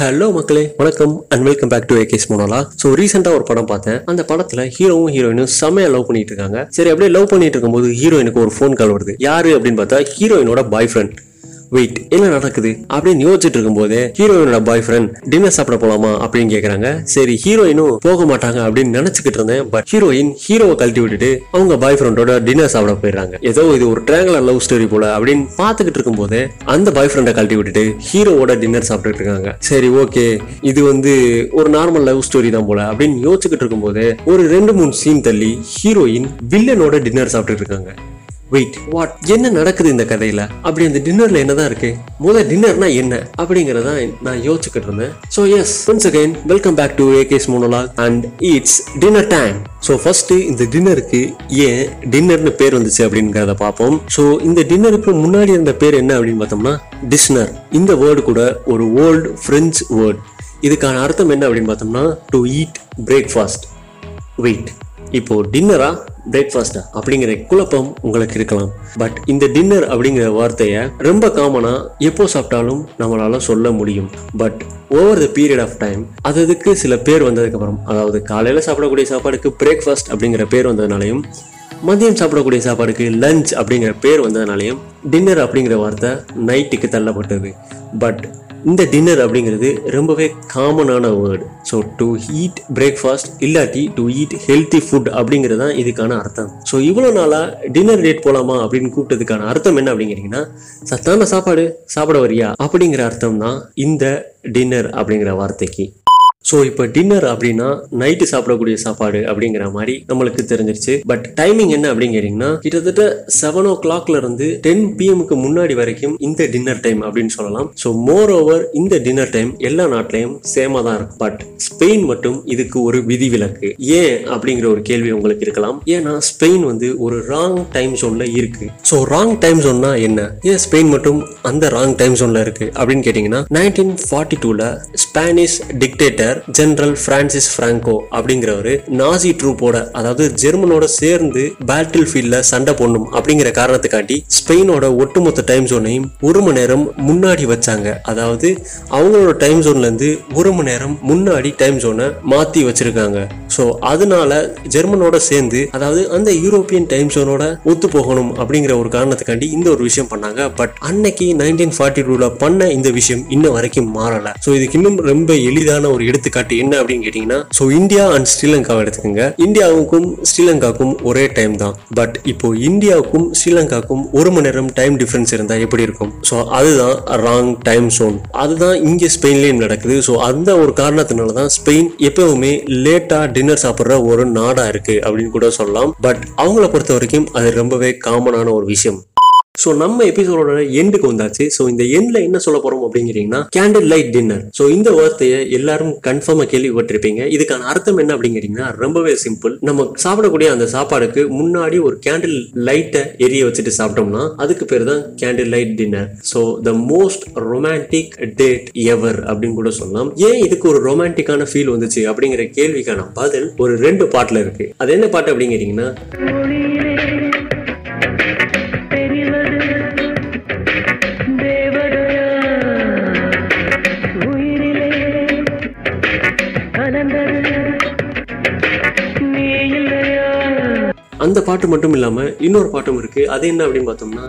Hello மக்களே வணக்கம் and welcome back to AK's monologue so ரீசெண்டாக ஒரு படம் பார்த்தேன். அந்த படத்தில் ஹீரோவும் ஹீரோயினும் செம்மையா லவ் பண்ணிட்டு இருக்காங்க. சரி அப்படியே லவ் பண்ணிட்டு இருக்கும்போது ஹீரோயினுக்கு ஒரு ஃபோன் கால் வருது. யாரு அப்படின்னு பார்த்தா ஹீரோயினோட பாய் ஃப்ரெண்ட் வெயிட் என்ன நடக்குது? அப்படின்னு யோசிச்சுட்டு இருக்கும்போது ஹீரோயினோட பாய் ஃப்ரெண்ட் டின்னர் சாப்பிட போலாமா அப்படின்னு கேக்குறாங்க. சரி ஹீரோயினும் போக மாட்டாங்க அப்படின்னு நினைச்சுக்கிட்டு இருந்தேன். பட் ஹீரோயின் ஹீரோவை கழட்டி விட்டுட்டு அவங்க பாய் ஃப்ரெண்டோட டின்னர் சாப்பிட போயிடுறாங்க. ஏதோ இது ஒரு ட்ராங்கலர் லவ் ஸ்டோரி போல அப்படின்னு பார்த்துக்கிட்டு இருக்கும்போது அந்த பாய் ஃப்ரெண்டை கழட்டி விட்டுட்டு ஹீரோவோட டின்னர் சாப்பிட்டுட்டு இருக்காங்க. சரி ஓகே இது வந்து ஒரு நார்மல் லவ் ஸ்டோரி தான் போல அப்படின்னு யோசிச்சுக்கிட்டு இருக்கும்போது ஒரு ரெண்டு மூணு சீன் தள்ளி ஹீரோயின் வில்லனோட டின்னர் சாப்பிட்டுட்டு இருக்காங்க. வெயிட் வாட் என்ன நடக்குது இந்த கதையில? அப்படி அந்த டின்னர்ல என்னதான் இருக்கு? முதல் டின்னர்னா என்ன? அப்படிங்கறத நான் யோசிச்சுக்கிட்டு இருந்தேன். So yes once again welcome back to AK's monologue and it's dinner time so first இந்த டின்னருக்கு ஏன் டின்னர்னு பேர் வந்துச்சு அப்படிங்கிறத பார்ப்போம். ஸோ இந்த டின்னருக்கு முன்னாடி இருந்த பேர் என்ன அப்படின்னு பார்த்தோம்னா டிஸ்னர் இந்த வேர்டு கூட ஒரு ஓல்டு ஃப்ரெஞ்ச் வேர்ட் இதுக்கான அர்த்தம் என்ன அப்படின்னு பார்த்தோம்னா டு ஈட் பிரேக்ஃபாஸ்ட் வெயிட் இப்போ டின்னரா பிரேக்ஃபாஸ்டா அப்படிங்கிற குழப்பம் உங்களுக்கு இருக்கலாம். பட் இந்த டின்னர் அப்படிங்கிற வார்த்தையை ரொம்ப காமனா எப்போ சாப்பிட்டாலும் நம்மளால சொல்ல முடியும். But over the period of time அது அதுக்கு சில பேர் வந்ததுக்கு அப்புறம் அதாவது காலையில சாப்பிடக்கூடிய சாப்பாடுக்கு பிரேக்ஃபாஸ்ட் அப்படிங்கிற பேர் வந்ததுனாலையும் மதியம் சாப்பிடக்கூடிய சாப்பாடுக்கு லஞ்ச் அப்படிங்கிற பேர் வந்ததுனாலையும் டின்னர் அப்படிங்கிற வார்த்தை நைட்டுக்கு தள்ளப்பட்டது. பட் இந்த டின்னர் அப்படிங்கிறது ரொம்பவே காமனான word so to eat breakfast இல்லாட்டி டு ஈட் ஹெல்த்தி ஃபுட் அப்படிங்கிறது தான் இதுக்கான அர்த்தம். ஸோ இவ்வளோ நாளாக டின்னர் டேட் போகலாமா அப்படின்னு கூப்பிட்டதுக்கான அர்த்தம் என்ன அப்படிங்கிறீங்கன்னா சத்தான சாப்பாடு சாப்பிட வரியா அப்படிங்கிற அர்த்தம் தான் இந்த டின்னர் அப்படிங்கிற வார்த்தைக்கு. ஸோ இப்போ டின்னர் அப்படின்னா நைட்டு சாப்பிடக்கூடிய சாப்பாடு அப்படிங்கிற மாதிரி நம்மளுக்கு தெரிஞ்சிருச்சு. பட் டைமிங் என்ன அப்படிங்கிறீங்கன்னா கிட்டத்தட்ட செவன் ஓ கிளாக்ல இருந்து டென் பிஎம்க்கு முன்னாடி வரைக்கும் இந்த டின்னர் டைம் அப்படின்னு சொல்லலாம். ஸோ மோர் ஓவர் இந்த டின்னர் டைம் எல்லா நாட்டிலையும் சேமா தான் இருக்கும் பட் ஸ்பெயின் மட்டும் இதுக்கு ஒரு விதிவிலக்கு. ஏன் அப்படிங்கிற ஒரு கேள்வி உங்களுக்கு இருக்கலாம். ஏன்னா ஸ்பெயின் வந்து ஒரு ராங் டைம் ஜோன்ல இருக்கு. ஸோ ராங் டைம் ஜோன்னா என்ன? ஏன் ஸ்பெயின் மட்டும் அந்த ராங் டைம் ஜோன்ல இருக்கு அப்படின்னு கேட்டீங்கன்னா நைன்டீன் ஃபார்ட்டி டூல Spanish dictator general Francis Franco அப்படிங்கிறவர் நாசி ட்ரூப்போட அதாவது ஜெர்மனோட சேர்ந்து பேட்டில் ஃபீல்ட்ல சண்டை போடணும் அப்படிங்கிற காரணத்துக்காண்டி ஸ்பெயினோட ஒட்டுமொத்த டைம் ஜோனையும் ஒரு மணி நேரம் முன்னாடி வச்சாங்க. அதாவது அவங்களோட டைம் ஜோன்ல இருந்து ஒரு மணி நேரம் முன்னாடி டைம் ஜோனை மாத்தி வச்சிருக்காங்க. ஸோ அதனால ஜெர்மனோட சேர்ந்து அதாவது அந்த யூரோப்பியன் டைம் ஜோனோட ஒத்து போகணும் அப்படிங்கிற ஒரு காரணத்துக்காண்டி இந்த ஒரு விஷயம் பண்ணாங்க. பட் அன்னைக்கு நைன்டீன் ஃபார்ட்டி டூல பண்ண இந்த விஷயம் இன்ன வரைக்கும் மாறல. ஸோ இதுக்கு இன்னும் ரொம்ப எளிதான ஒரு எடுத்து எடுத்துக்காட்டு என்ன அப்படின்னு கேட்டீங்கன்னா ஸோ இந்தியா அண்ட் ஸ்ரீலங்காவை எடுத்துக்கோங்க. இந்தியாவுக்கும் ஸ்ரீலங்காவுக்கும் ஒரே டைம் தான். பட் இப்போ இந்தியாவுக்கும் ஸ்ரீலங்காவுக்கும் ஒரு மணி நேரம் டைம் டிஃபரன்ஸ் இருந்தா எப்படி இருக்கும்? ஸோ அதுதான் ராங் டைம் சோன் அதுதான் இங்க ஸ்பெயின்லயும் நடக்குது. ஸோ அந்த ஒரு காரணத்தினால தான் ஸ்பெயின் எப்பவுமே லேட்டா டின்னர் சாப்பிட்ற ஒரு நாடா இருக்கு அப்படின்னு கூட சொல்லலாம். பட் அவங்கள பொறுத்த வரைக்கும் அது ரொம்பவே காமனான ஒரு விஷயம். ஸோ நம்ம எபிசோடோட எண்டுக்கு வந்தாச்சு. ஸோ இந்த எண்ட்ல என்ன சொல்ல போறோம் அப்படிங்கிறீங்கன்னா கேண்டில் லைட் டின்னர் ஸோ இந்த வார்த்தையை எல்லாரும் கன்ஃபார்மா கேள்விப்பட்டிருப்பீங்க. இதுக்கான அர்த்தம் என்ன அப்படிங்கிறீங்கன்னா ரொம்பவே சிம்பிள் நம்ம சாப்பிடக்கூடிய அந்த சாப்பாடுக்கு முன்னாடி ஒரு கேண்டில் லைட்டை எரிய வச்சுட்டு சாப்பிட்டோம்னா அதுக்கு பேர் தான் candle light dinner so the most romantic date ever அப்படின்னு கூட சொல்லலாம். ஏன் இதுக்கு ஒரு ரொமான்டிக்கான ஃபீல் வந்துச்சு அப்படிங்கிற கேள்விக்கான பதில் ஒரு ரெண்டு பாட்டில் இருக்கு. அது என்ன பாட்டு அப்படிங்கிறீங்கன்னா அந்த பாட்டு மட்டும் இல்லாமல் இன்னொரு பாட்டும் இருக்குது அது என்ன அப்படின்னு பார்த்தோம்னா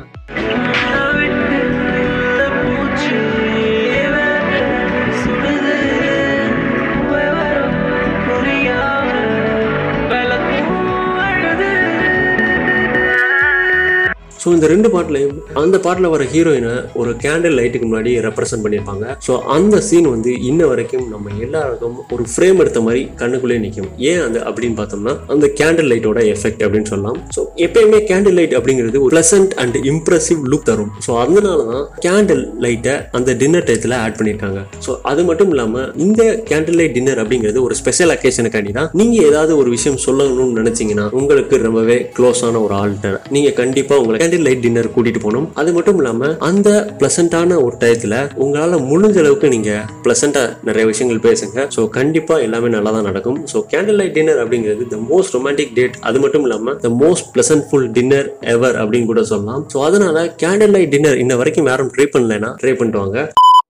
ஸோ இந்த ரெண்டு பாட்டிலையும் அந்த பாட்டில் வர ஹீரோயினை ஒரு கேண்டில் லைட்டுக்கு முன்னாடி ரெப்ரசென்ட் பண்ணியிருப்பாங்க. ஸோ அந்த சீன் வந்து இன்ன வரைக்கும் நம்ம எல்லாருக்கும் ஒரு ஃப்ரேம் எடுத்த மாதிரி கண்ணுக்குள்ளே நிற்கும். ஏன் அந்த அப்படின்னு பார்த்தோம்னா அந்த கேண்டில் லைட்டோட எஃபெக்ட் அப்படின்னு சொல்லலாம். ஸோ எப்பயுமே கேண்டில் லைட் அப்படிங்கிறது ஒரு ப்ளசன்ட் அண்ட் இம்ப்ரெசிவ் லுக் தரும். ஸோ அதனால தான் கேண்டில் லைட்டை அந்த டின்னர் டயத்தில் ஆட் பண்ணியிருக்காங்க. ஸோ அது மட்டும் இல்லாமல் இந்த கேண்டில் லைட் டின்னர் அப்படிங்கிறது ஒரு ஸ்பெஷல் அக்கேஷனுக்காண்டி தான் நீங்கள் ஏதாவது ஒரு விஷயம் சொல்லணும்னு நினைச்சீங்கன்னா உங்களுக்கு ரொம்பவே க்ளோஸான ஒரு ஆல்டர் நீங்கள் கண்டிப்பாக உங்களை கேண்டில் லைட் டின்னர் கூட்டிட்டு போகணும் அது மட்டும் இல்லாம அந்த பிளசண்டான ஒரு டயத்துல உங்களால முடிஞ்ச அளவுக்கு நீங்க பிளசண்டா நிறைய விஷயங்கள் பேசுங்க. ஸோ கண்டிப்பா எல்லாமே நல்லா தான் நடக்கும். ஸோ கேண்டில் லைட் டின்னர் அப்படிங்கிறது த மோஸ்ட் ரொமான்டிக் டேட் அது மட்டும் இல்லாம த மோஸ்ட் பிளசன்ட்ஃபுல் டின்னர் எவர் அப்படின்னு கூட சொல்லலாம். ஸோ அதனால கேண்டில் லைட் டின்னர் இன்ன வரைக்கும் யாரும் ட்ரை பண்ணலைன்னா ட்ரை பண்ணிட்டு வாங்க.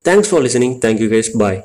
Thanks for listening thank you guys bye